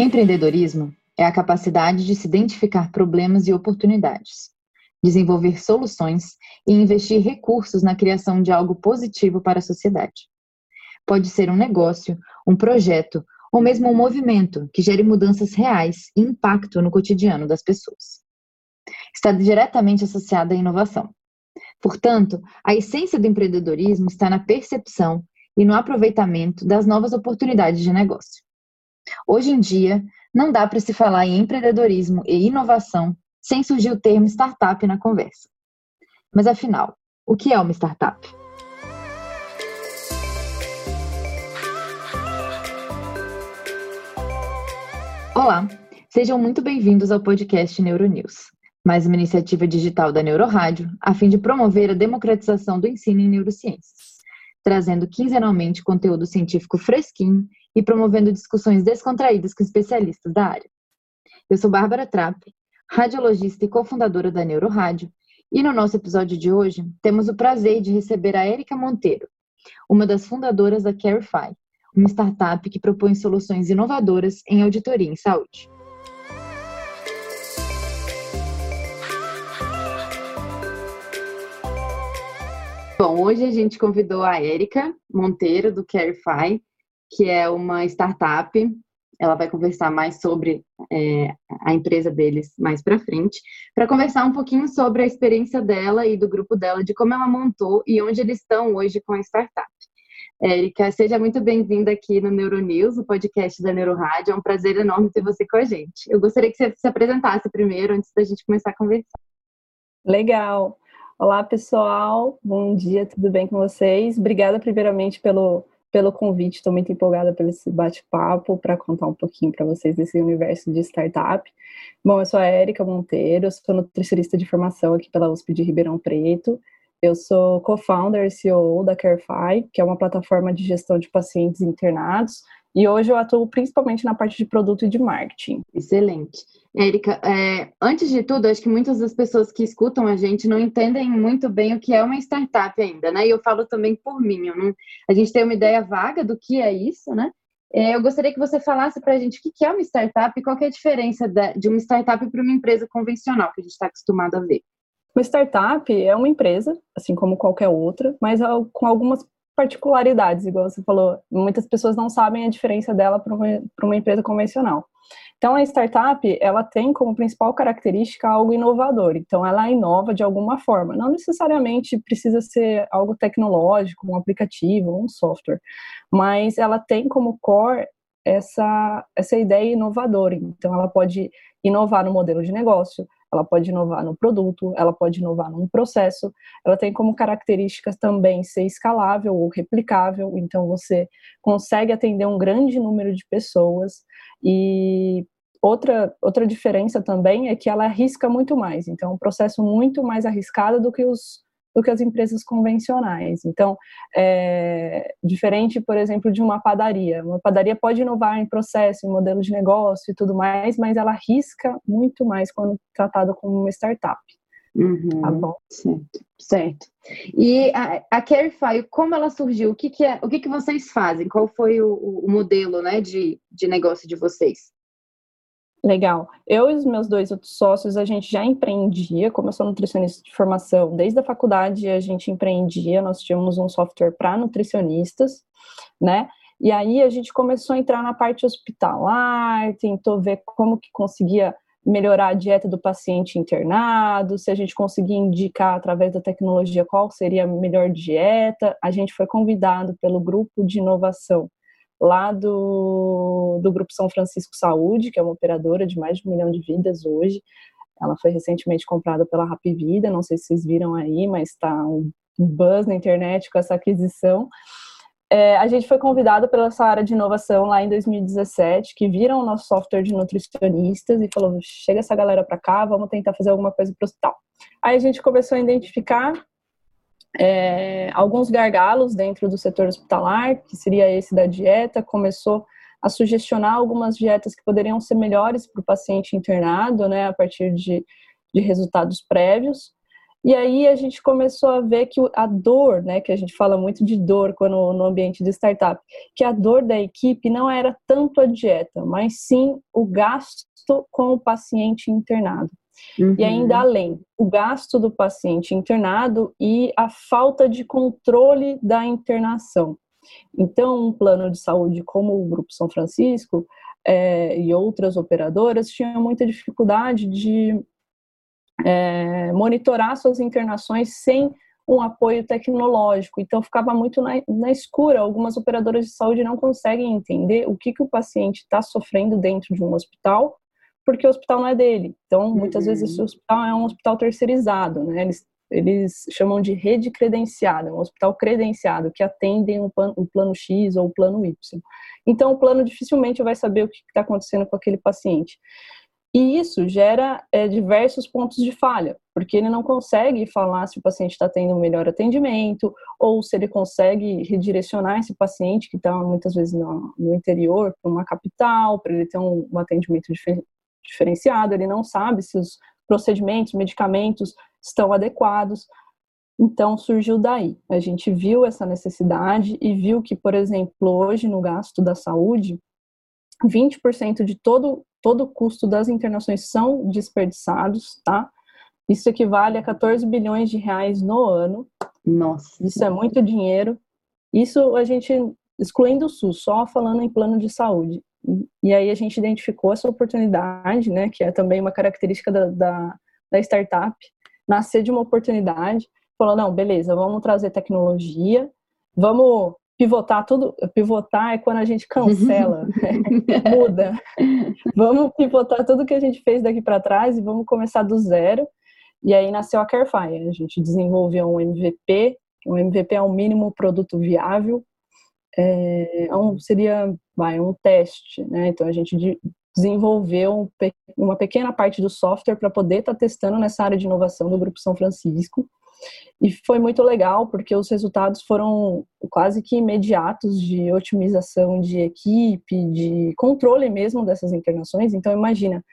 Empreendedorismo é a capacidade de se identificar problemas e oportunidades, desenvolver soluções e investir recursos na criação de algo positivo para a sociedade. Pode ser um negócio, um projeto ou mesmo um movimento que gere mudanças reais e impacto no cotidiano das pessoas. Está diretamente associada à inovação. Portanto, a essência do empreendedorismo está na percepção e no aproveitamento das novas oportunidades de negócio. Hoje em dia, não dá para se falar em empreendedorismo e inovação sem surgir o termo startup na conversa. Mas afinal, o que é uma startup? Olá, sejam muito bem-vindos ao podcast Neuronews, mais uma iniciativa digital da Neurorádio a fim de promover a democratização do ensino em neurociências, trazendo quinzenalmente conteúdo científico fresquinho e promovendo discussões descontraídas com especialistas da área. Eu sou Bárbara Trapp, radiologista e cofundadora da Neurorádio, e no nosso episódio de hoje temos o prazer de receber a Érica Monteiro, uma das fundadoras da Carify, uma startup que propõe soluções inovadoras em auditoria em saúde. Bom, hoje a gente convidou a Érica Monteiro, do Carify, que é uma startup. Ela vai conversar mais sobre é, a empresa deles mais para frente, para conversar um pouquinho sobre a experiência dela e do grupo dela, de como ela montou e onde eles estão hoje com a startup. Érica, seja muito bem-vinda aqui no Neuronews, o podcast da Neurorádio. É um prazer enorme ter você com a gente. Eu gostaria que você se apresentasse primeiro, antes da gente começar a conversar. Legal. Olá, pessoal. Bom dia, tudo bem com vocês? Obrigada, primeiramente, pelo pelo convite. Estou muito empolgada pelo esse bate-papo para contar um pouquinho para vocês desse universo de startup. Bom, eu sou a Érica Monteiro, sou nutricionista de formação aqui pela USP de Ribeirão Preto. Eu sou co-founder e CEO da Carefy, que é uma plataforma de gestão de pacientes internados e hoje eu atuo principalmente na parte de produto e de marketing. Excelente. Érica, é, antes de tudo, acho que muitas das pessoas que escutam a gente não entendem muito bem o que é uma startup ainda, né? E eu falo também por mim. Não, a gente tem uma ideia vaga do que é isso, né? É, eu gostaria que você falasse para a gente o que é uma startup e qual é a diferença de uma startup para uma empresa convencional que a gente está acostumado a ver. Uma startup é uma empresa, assim como qualquer outra, mas com algumas particularidades, igual você falou. Muitas pessoas não sabem a diferença dela para uma, uma empresa convencional. Então, a startup, ela tem como principal característica algo inovador. Então, ela inova de alguma forma. Não necessariamente precisa ser algo tecnológico, um aplicativo, um software. Mas ela tem como core essa, essa ideia inovadora. Então, ela pode inovar no modelo de negócio, ela pode inovar no produto, ela pode inovar num processo, ela tem como características também ser escalável ou replicável, então você consegue atender um grande número de pessoas. E outra, outra diferença também é que ela arrisca muito mais, então é um processo muito mais arriscado do que os do que as empresas convencionais. Então, é diferente, por exemplo, de uma padaria. Uma padaria pode inovar em processo, em modelo de negócio e tudo mais, mas ela arrisca muito mais quando tratada como uma startup. Uhum, tá bom? Certo, certo. E a, a Carify, como ela surgiu? O que, que, é, o que, que vocês fazem? Qual foi o, o modelo né, de, de negócio de vocês? Legal. Eu e os meus dois outros sócios, a gente já empreendia, como eu sou nutricionista de formação, desde a faculdade a gente empreendia, nós tínhamos um software para nutricionistas, né? E aí a gente começou a entrar na parte hospitalar, tentou ver como que conseguia melhorar a dieta do paciente internado, se a gente conseguia indicar através da tecnologia qual seria a melhor dieta. A gente foi convidado pelo grupo de inovação lá do, do Grupo São Francisco Saúde, que é uma operadora de mais de um milhão de vidas hoje. Ela foi recentemente comprada pela Rap Vida, não sei se vocês viram aí, mas está um buzz na internet com essa aquisição. É, a gente foi convidado pela essa área de inovação lá em 2017, que viram o nosso software de nutricionistas e falou: chega essa galera para cá, vamos tentar fazer alguma coisa para o hospital. Aí a gente começou a identificar é, alguns gargalos dentro do setor hospitalar, que seria esse da dieta, começou a sugestionar algumas dietas que poderiam ser melhores para o paciente internado, né, a partir de, de resultados prévios. E aí a gente começou a ver que a dor, né, que a gente fala muito de dor quando no ambiente de startup, que a dor da equipe não era tanto a dieta, mas sim o gasto com o paciente internado. Uhum. E ainda além, o gasto do paciente internado e a falta de controle da internação. Então, um plano de saúde como o Grupo São Francisco é, e outras operadoras tinham muita dificuldade de é, monitorar suas internações sem um apoio tecnológico. Então, ficava muito na, na, escura. Algumas operadoras de saúde não conseguem entender o que, que o paciente está sofrendo dentro de um hospital, porque o hospital não é dele. Então, muitas uhum. vezes, esse hospital é um hospital terceirizado, né? Eles, eles chamam de rede credenciada, um hospital credenciado, que atendem o plano, X ou o plano Y. Então, o plano dificilmente vai saber o que está acontecendo com aquele paciente. E isso gera é, diversos pontos de falha, porque ele não consegue falar se o paciente está tendo um melhor atendimento, ou se ele consegue redirecionar esse paciente que está muitas vezes no, no interior para uma capital, para ele ter um, um atendimento dif diferenciado, ele não sabe se os procedimentos, medicamentos estão adequados. Então surgiu daí. A gente viu essa necessidade e viu que, por exemplo, hoje no gasto da saúde, 20% de todo, todo o custo das internações são desperdiçados, tá? Isso equivale a 14 bilhões de reais no ano. Nossa. Isso é muito dinheiro. Isso a gente, excluindo o SUS, só falando em plano de saúde. E aí a gente identificou essa oportunidade, né, que é também uma característica da, da, da startup, nascer de uma oportunidade, falou, não, beleza, vamos trazer tecnologia, vamos pivotar tudo, pivotar é quando a gente cancela, muda. Vamos pivotar tudo que a gente fez daqui para trás e vamos começar do zero. E aí nasceu a Carefire. A gente desenvolveu um MVP, um MVP é um mínimo produto viável. É, é um, seria vai, um teste, né? Então a gente desenvolveu uma pequena parte do software para poder estar tá testando nessa área de inovação do Grupo São Francisco. E foi muito legal, porque os resultados foram quase que imediatos de otimização de equipe, de controle mesmo dessas internações. Então, imagina,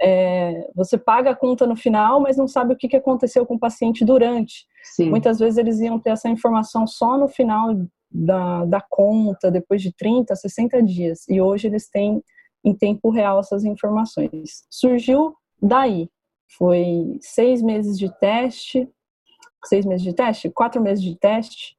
é, você paga a conta no final, mas não sabe o que aconteceu com o paciente durante. Sim. Muitas vezes eles iam ter essa informação só no final da, da conta, depois de 30, 60 dias. E hoje eles têm em tempo real essas informações. Surgiu daí. Foi seis meses de teste, seis meses de teste, quatro meses de teste.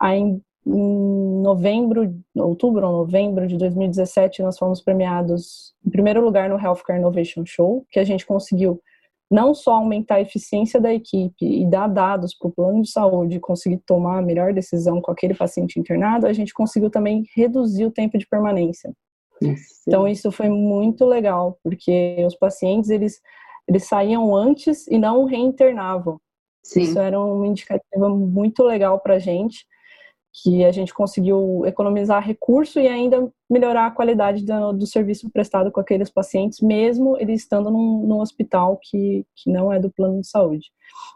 Aí, em novembro, outubro ou novembro de 2017, nós fomos premiados em primeiro lugar no Healthcare Innovation Show, que a gente conseguiu não só aumentar a eficiência da equipe e dar dados para o plano de saúde conseguir tomar a melhor decisão com aquele paciente internado, a gente conseguiu também reduzir o tempo de permanência. Isso. Então isso foi muito legal, porque os pacientes eles eles saíam antes e não reinternavam. Sim. Isso era uma indicativa muito legal para a gente, que a gente conseguiu economizar recurso e ainda melhorar a qualidade do, do serviço prestado com aqueles pacientes, mesmo eles estando num, num, hospital que, que não é do plano de saúde.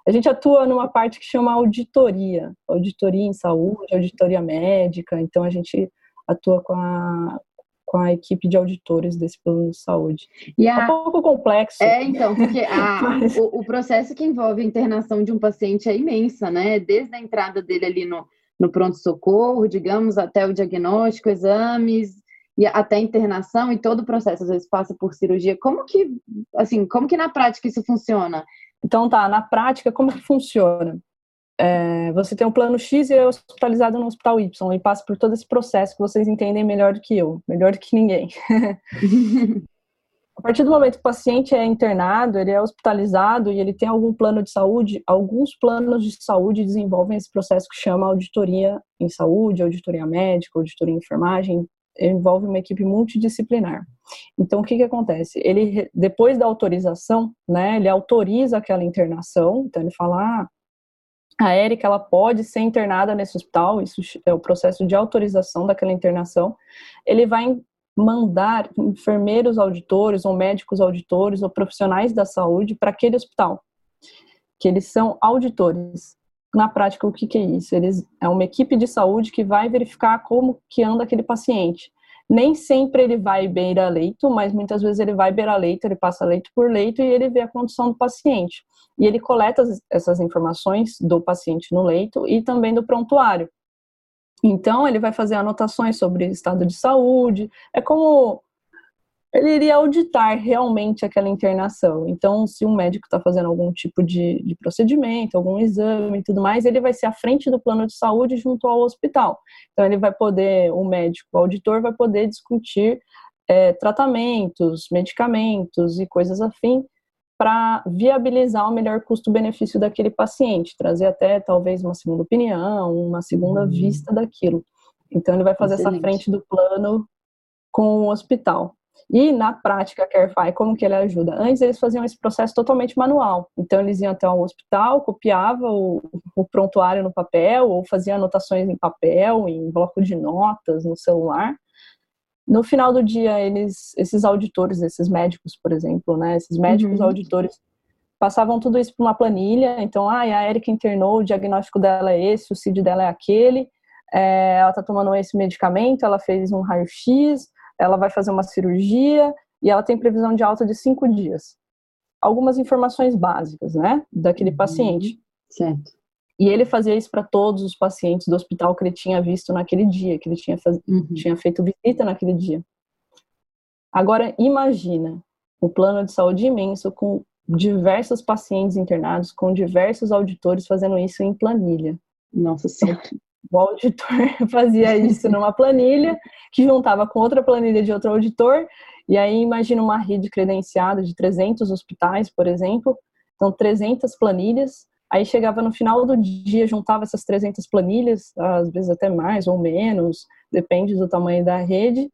A gente atua numa parte que chama auditoria, auditoria em saúde, auditoria médica, então a gente atua com a, com a equipe de auditores desse plano de saúde. E a... É um pouco complexo. É, então, porque a, Mas... o, o, processo que envolve a internação de um paciente é imensa, né? Desde a entrada dele ali no, no pronto-socorro, digamos, até o diagnóstico, exames, e até a internação e todo o processo, às vezes passa por cirurgia. Como que, assim, como que na prática isso funciona? Então tá, na prática, como que funciona? é, você tem um plano X e é hospitalizado no hospital Y e passa por todo esse processo que vocês entendem melhor do que eu, melhor do que ninguém. A partir do momento que o paciente é internado, ele é hospitalizado e ele tem algum plano de saúde, alguns planos de saúde desenvolvem esse processo que chama auditoria em saúde, auditoria médica, auditoria em enfermagem, envolve uma equipe multidisciplinar. Então, o que, que acontece? Ele, depois da autorização, né, ele autoriza aquela internação, então ele fala, ah, a Érica ela pode ser internada nesse hospital, isso é o processo de autorização daquela internação. Ele vai mandar enfermeiros auditores ou médicos auditores ou profissionais da saúde para aquele hospital, que eles são auditores. Na prática, o que, que é isso? Eles é uma equipe de saúde que vai verificar como que anda aquele paciente. Nem sempre ele vai beira-leito, mas muitas vezes ele vai beira-leito, ele passa leito por leito e ele vê a condição do paciente. E ele coleta essas informações do paciente no leito e também do prontuário. Então, ele vai fazer anotações sobre estado de saúde. É como ele iria auditar realmente aquela internação. Então, se um médico está fazendo algum tipo de, de, procedimento, algum exame e tudo mais, ele vai ser à frente do plano de saúde junto ao hospital. Então, ele vai poder, o médico, o auditor, vai poder discutir é, tratamentos, medicamentos e coisas afim para viabilizar o melhor custo-benefício daquele paciente, trazer até talvez uma segunda opinião, uma segunda uhum. vista daquilo. Então, ele vai fazer Excelente. essa frente do plano com o hospital. E na prática, a CareFi, como que ele ajuda? Antes eles faziam esse processo totalmente manual. Então eles iam até um hospital, copiava o, o prontuário no papel ou fazia anotações em papel, em bloco de notas, no celular. No final do dia, eles, esses auditores, esses médicos, por exemplo, né, esses médicos uhum. auditores passavam tudo isso para uma planilha. Então, ah, a Erika internou, o diagnóstico dela é esse, o CID dela é aquele, é, ela está tomando esse medicamento, ela fez um raio-x, ela vai fazer uma cirurgia e ela tem previsão de alta de cinco dias. Algumas informações básicas, né, daquele uhum. paciente. Certo. E ele fazia isso para todos os pacientes do hospital que ele tinha visto naquele dia, que ele tinha, faz... uhum. tinha feito visita naquele dia. Agora, imagina um plano de saúde imenso com diversos pacientes internados, com diversos auditores fazendo isso em planilha. Nossa Senhora. O auditor fazia isso numa planilha, que juntava com outra planilha de outro auditor, e aí imagina uma rede credenciada de 300 hospitais, por exemplo, então 300 planilhas, aí chegava no final do dia, juntava essas 300 planilhas, às vezes até mais ou menos, depende do tamanho da rede,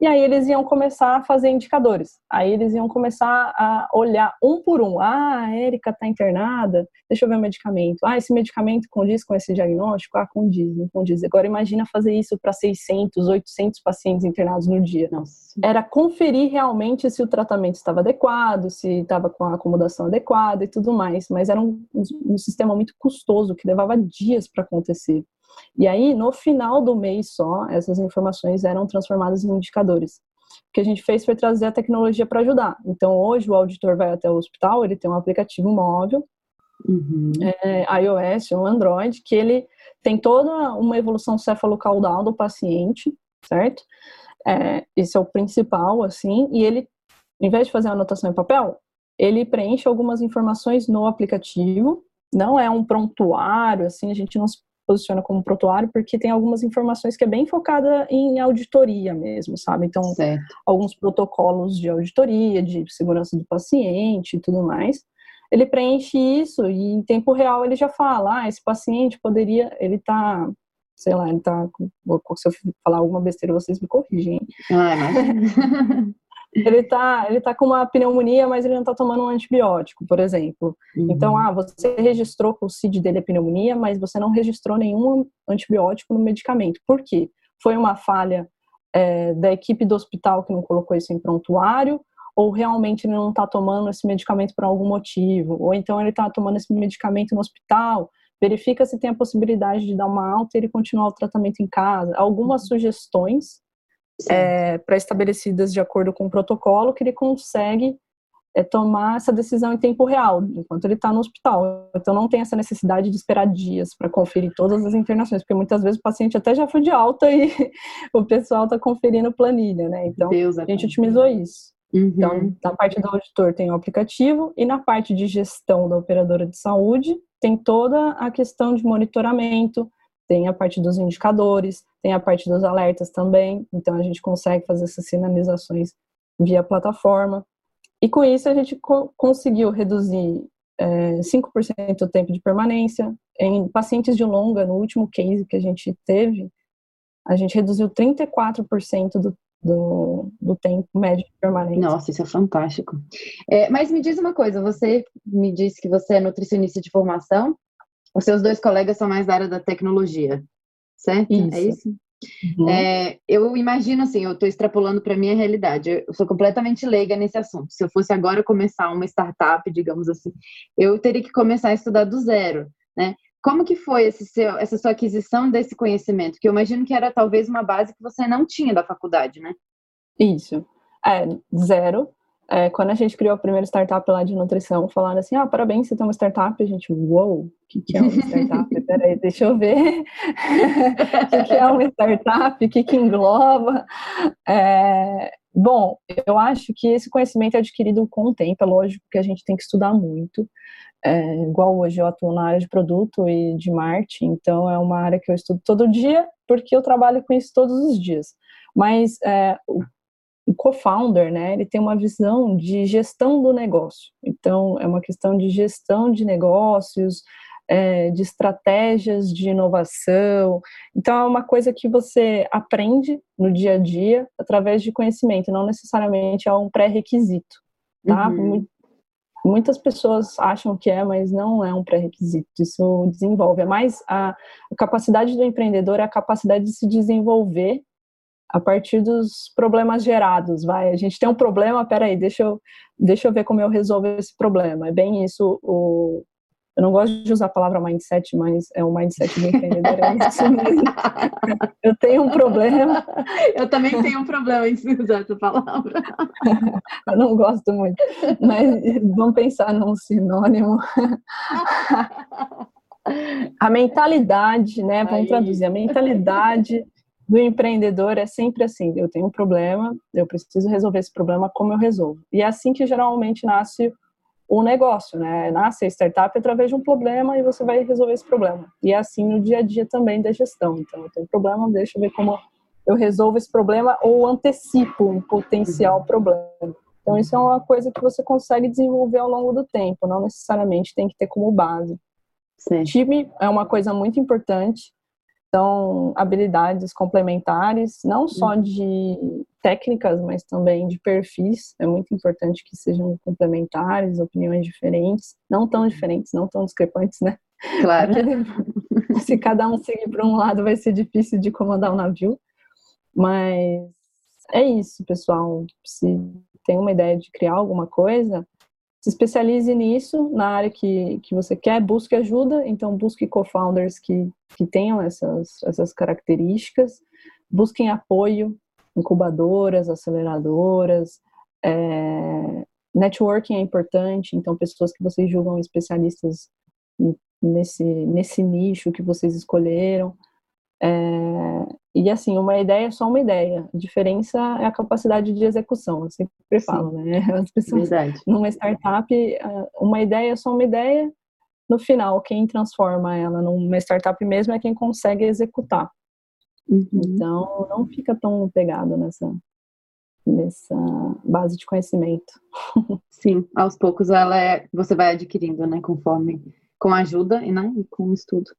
e aí eles iam começar a fazer indicadores. Aí eles iam começar a olhar um por um. Ah, a Érica está internada, deixa eu ver o medicamento. Ah, esse medicamento condiz com esse diagnóstico? Ah, condiz, não condiz. Agora imagina fazer isso para 600, 800 pacientes internados no dia. Era conferir realmente se o tratamento estava adequado, se estava com a acomodação adequada e tudo mais. Mas era um, um sistema muito custoso, que levava dias para acontecer. E aí, no final do mês só, essas informações eram transformadas em indicadores. O que a gente fez foi trazer a tecnologia para ajudar. Então, hoje, o auditor vai até o hospital, ele tem um aplicativo móvel, uhum. é, iOS ou Android, que ele tem toda uma evolução cefalocaudal do paciente, certo? É, esse é o principal, assim, e ele, em vez de fazer a anotação em papel, ele preenche algumas informações no aplicativo, não é um prontuário, assim, a gente não se posiciona como prontuário, porque tem algumas informações que é bem focada em auditoria mesmo, sabe? Então, certo. alguns protocolos de auditoria, de segurança do paciente e tudo mais. Ele preenche isso e em tempo real ele já fala, ah, esse paciente poderia, ele tá, sei lá, ele tá, se eu falar alguma besteira vocês me corrigem. Ah. ele tá, ele tá com uma pneumonia, mas ele não tá tomando um antibiótico, por exemplo. Uhum. Então, ah, você registrou que o CID dele é pneumonia, mas você não registrou nenhum antibiótico no medicamento. Por quê? Foi uma falha é, da equipe do hospital que não colocou isso em prontuário, ou realmente ele não está tomando esse medicamento por algum motivo, ou então ele está tomando esse medicamento no hospital, verifica se tem a possibilidade de dar uma alta e ele continuar o tratamento em casa. Algumas uhum. sugestões é, pré-estabelecidas de acordo com o protocolo que ele consegue é, tomar essa decisão em tempo real, enquanto ele está no hospital. Então não tem essa necessidade de esperar dias para conferir todas as internações, porque muitas vezes o paciente até já foi de alta e o pessoal está conferindo planilha, né? Então Deus a gente otimizou isso. Uhum. Então, na parte do auditor tem o aplicativo e na parte de gestão da operadora de saúde tem toda a questão de monitoramento, tem a parte dos indicadores, tem a parte dos alertas também, então a gente consegue fazer essas sinalizações via plataforma. E com isso a gente co conseguiu reduzir é, 5% o tempo de permanência. Em pacientes de longa, no último case que a gente teve, a gente reduziu 34% do, do, do, tempo médio de permanência. Nossa, isso é fantástico. É, mas me diz uma coisa, você me disse que você é nutricionista de formação, os seus dois colegas são mais da área da tecnologia, certo? É isso. É isso? Uhum. É, eu imagino assim, eu estou extrapolando para a minha realidade. Eu sou completamente leiga nesse assunto. Se eu fosse agora começar uma startup, digamos assim, eu teria que começar a estudar do zero, né? como que foi seu, essa sua aquisição desse conhecimento? Que eu imagino que era talvez uma base que você não tinha da faculdade, né? Isso. É, zero. É, quando a gente criou a primeira startup lá de nutrição, falaram assim, ah, parabéns, você tem uma startup. A gente, uou, o que, que é uma startup? Peraí, deixa eu ver. O que, que é uma startup? O que, que engloba? É, bom, eu acho que esse conhecimento é adquirido com o tempo. É lógico que a gente tem que estudar muito. É, igual hoje eu atuo na área de produto e de marketing, então é uma área que eu estudo todo dia, porque eu trabalho com isso todos os dias. Mas é, co-founder, né, ele tem uma visão de gestão do negócio. Então, é uma questão de gestão de negócios, é, de estratégias de inovação. Então, é uma coisa que você aprende no dia a dia através de conhecimento, não necessariamente é um pré-requisito, tá? Uhum. Muitas pessoas acham que é, mas não é um pré-requisito. Isso desenvolve. É mais a, a capacidade do empreendedor é a capacidade de se desenvolver a partir dos problemas gerados, vai, a gente tem um problema, peraí, deixa eu, deixa eu ver como eu resolvo esse problema, é bem isso, o, eu não gosto de usar a palavra mindset, mas é o mindset do empreendedor, é. Eu tenho um problema. Eu também tenho um problema em usar essa palavra. Eu não gosto muito, mas vamos pensar num sinônimo. A mentalidade, né, vamos Aí. traduzir, a mentalidade do empreendedor é sempre assim: eu tenho um problema, eu preciso resolver esse problema, como eu resolvo? E é assim que geralmente nasce o negócio, né? Nasce a startup através de um problema e você vai resolver esse problema. E é assim no dia a dia também da gestão. Então, eu tenho um problema, deixa eu ver como eu resolvo esse problema ou antecipo um potencial uhum. problema. Então, isso é uma coisa que você consegue desenvolver ao longo do tempo, não necessariamente tem que ter como base. Sim. Time é uma coisa muito importante. Então, habilidades complementares, não só uhum. de técnicas, mas também de perfis. É muito importante que sejam complementares, opiniões diferentes, não tão diferentes, não tão discrepantes, né? Claro. Se cada um seguir para um lado, vai ser difícil de comandar o um navio. Mas é isso, pessoal. Se tem uma ideia de criar alguma coisa, se especialize nisso, na área que, que você quer, busque ajuda, então busque co-founders que, que tenham essas, essas características, busquem apoio, incubadoras, aceleradoras, é, networking é importante, então pessoas que vocês julgam especialistas nesse, nesse nicho que vocês escolheram, é, e assim, uma ideia é só uma ideia. A diferença é a capacidade de execução. Eu sempre falo, Sim. né? As pessoas Verdade. numa startup, uma ideia é só uma ideia. No final, quem transforma ela numa startup mesmo é quem consegue executar. Uhum. Então, não fica tão pegado nessa nessa base de conhecimento. Sim, aos poucos ela é, você vai adquirindo, né, conforme com ajuda e não com estudo.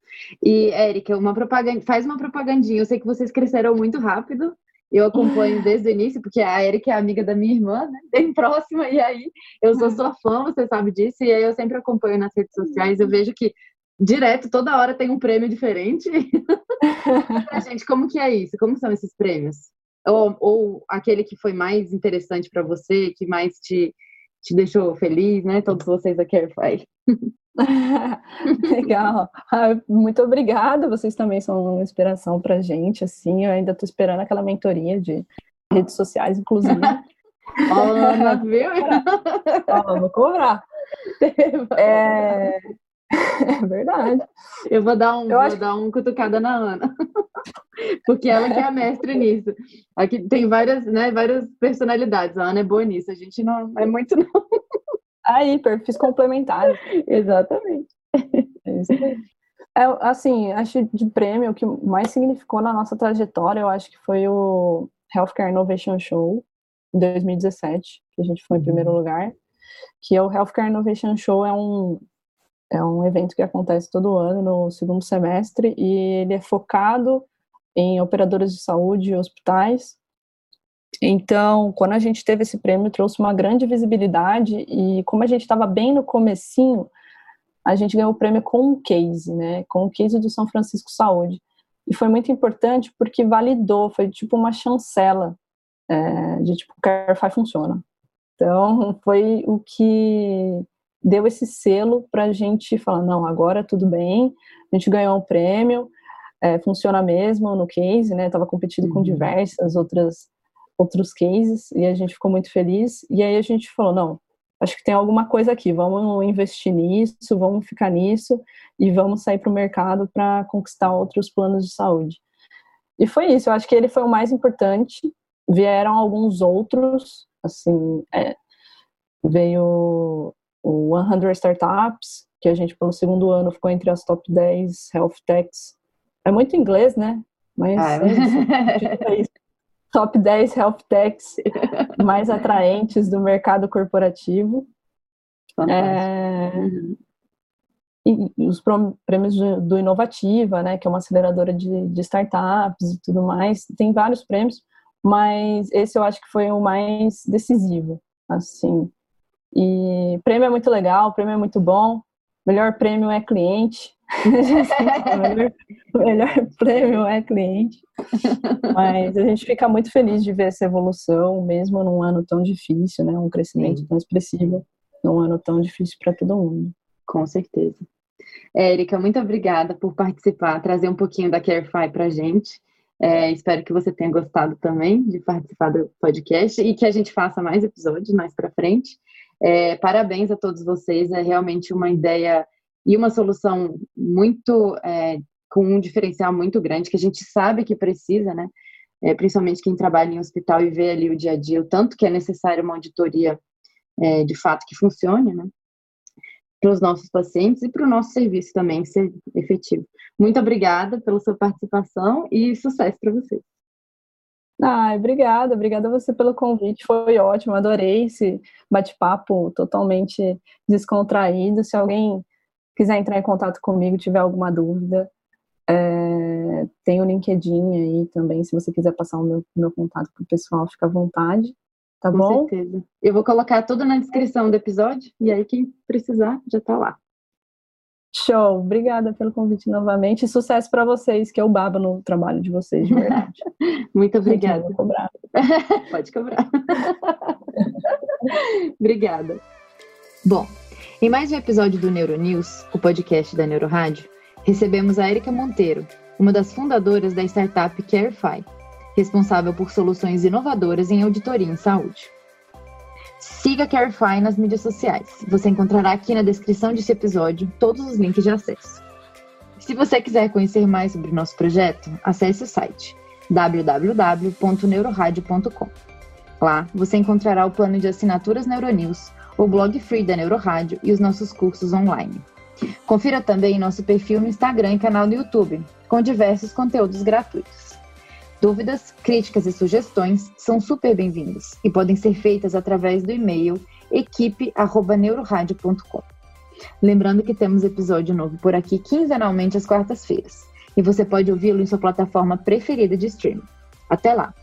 E, Érica, uma propaganda, faz uma propagandinha. Eu sei que vocês cresceram muito rápido. Eu acompanho desde o início, porque a Érica é amiga da minha irmã, né? Bem próxima, e aí eu sou sua fã, você sabe disso, e aí eu sempre acompanho nas redes sociais. Eu vejo que direto, toda hora tem um prêmio diferente. pra gente, como que é isso? Como são esses prêmios? Ou, ou aquele que foi mais interessante para você, que mais te, te deixou feliz, né? Todos vocês da Carefy. Legal. Ah, muito obrigada. Vocês também são uma inspiração para gente. Assim, eu ainda estou esperando aquela mentoria de redes sociais, inclusive. Ana, viu? oh, vou cobrar. É... é... verdade. Eu vou dar um, eu vou acho... dar um cutucada na Ana. Porque ela que é a mestre nisso. Aqui tem várias, né, várias personalidades. A Ana é boa nisso. A gente não é muito, não. Aí, perfis complementares. Exatamente. É, assim, acho de prêmio o que mais significou na nossa trajetória, eu acho que foi o Healthcare Innovation Show, em 2017, que a gente foi em primeiro uhum. lugar, que é o Healthcare Innovation Show é um, é um evento que acontece todo ano, no segundo semestre, e ele é focado em operadoras de saúde e hospitais, então, quando a gente teve esse prêmio, trouxe uma grande visibilidade e como a gente estava bem no comecinho, a gente ganhou o prêmio com um case, né, com o case do São Francisco Saúde. E foi muito importante porque validou, foi tipo uma chancela é, de tipo, o Carify funciona. Então, foi o que deu esse selo para a gente falar, não, agora tudo bem, a gente ganhou um prêmio, é, funciona mesmo no case, né? Estava competindo uhum. com diversas outras outros cases e a gente ficou muito feliz. E aí a gente falou, não, acho que tem alguma coisa aqui, vamos investir nisso, vamos ficar nisso e vamos sair para o mercado para conquistar outros planos de saúde. E foi isso, eu acho que ele foi o mais importante. Vieram alguns outros, assim, é, veio o 100 Startups, que a gente pelo segundo ano ficou entre as top 10 health techs é muito inglês, né? Mas ah, é. Top 10 health techs mais atraentes do mercado corporativo. É, e os prêmios do Inovativa, né, que é uma aceleradora de, de startups e tudo mais, tem vários prêmios, mas esse eu acho que foi o mais decisivo, assim. E prêmio é muito legal, prêmio é muito bom, melhor prêmio é cliente, o melhor, prêmio é cliente. Mas a gente fica muito feliz de ver essa evolução, mesmo num ano tão difícil, né? Um crescimento Sim. tão expressivo, num ano tão difícil para todo mundo. Com certeza. Érica, muito obrigada por participar, trazer um pouquinho da Carefy para a gente. É, espero que você tenha gostado também de participar do podcast e que a gente faça mais episódios mais para frente. É, parabéns a todos vocês, é realmente uma ideia e uma solução muito é, com um diferencial muito grande que a gente sabe que precisa, né? É, principalmente quem trabalha em hospital e vê ali o dia a dia, o tanto que é necessário uma auditoria é, de fato que funcione, né? Para os nossos pacientes e para o nosso serviço também ser efetivo. Muito obrigada pela sua participação e sucesso para vocês. Ah, obrigada, obrigada a você pelo convite, foi ótimo, adorei esse bate-papo totalmente descontraído. Se alguém quiser entrar em contato comigo, tiver alguma dúvida, é, tem o LinkedIn aí também, se você quiser passar o meu, meu contato para o pessoal, fica à vontade, tá Com bom? Com certeza. Eu vou colocar tudo na descrição do episódio, e aí quem precisar já está lá. Show, obrigada pelo convite novamente e sucesso para vocês, que eu babo no trabalho de vocês, de verdade. Muito obrigada. Vou cobrar. Pode cobrar. obrigada. Bom, em mais um episódio do Neuronews, o podcast da Neurorádio, recebemos a Erika Monteiro, uma das fundadoras da startup Carefy, responsável por soluções inovadoras em auditoria em saúde. Siga Carefy nas mídias sociais. Você encontrará aqui na descrição desse episódio todos os links de acesso. Se você quiser conhecer mais sobre nosso projeto, acesse o site www.neuroradio.com. Lá você encontrará o plano de assinaturas Neuronews o blog free da Neurorádio e os nossos cursos online. Confira também nosso perfil no Instagram e canal no YouTube, com diversos conteúdos gratuitos. Dúvidas, críticas e sugestões são super bem-vindos e podem ser feitas através do e-mail equipe@neuroradio.com. Lembrando que temos episódio novo por aqui quinzenalmente às quartas-feiras, e você pode ouvi-lo em sua plataforma preferida de streaming. Até lá!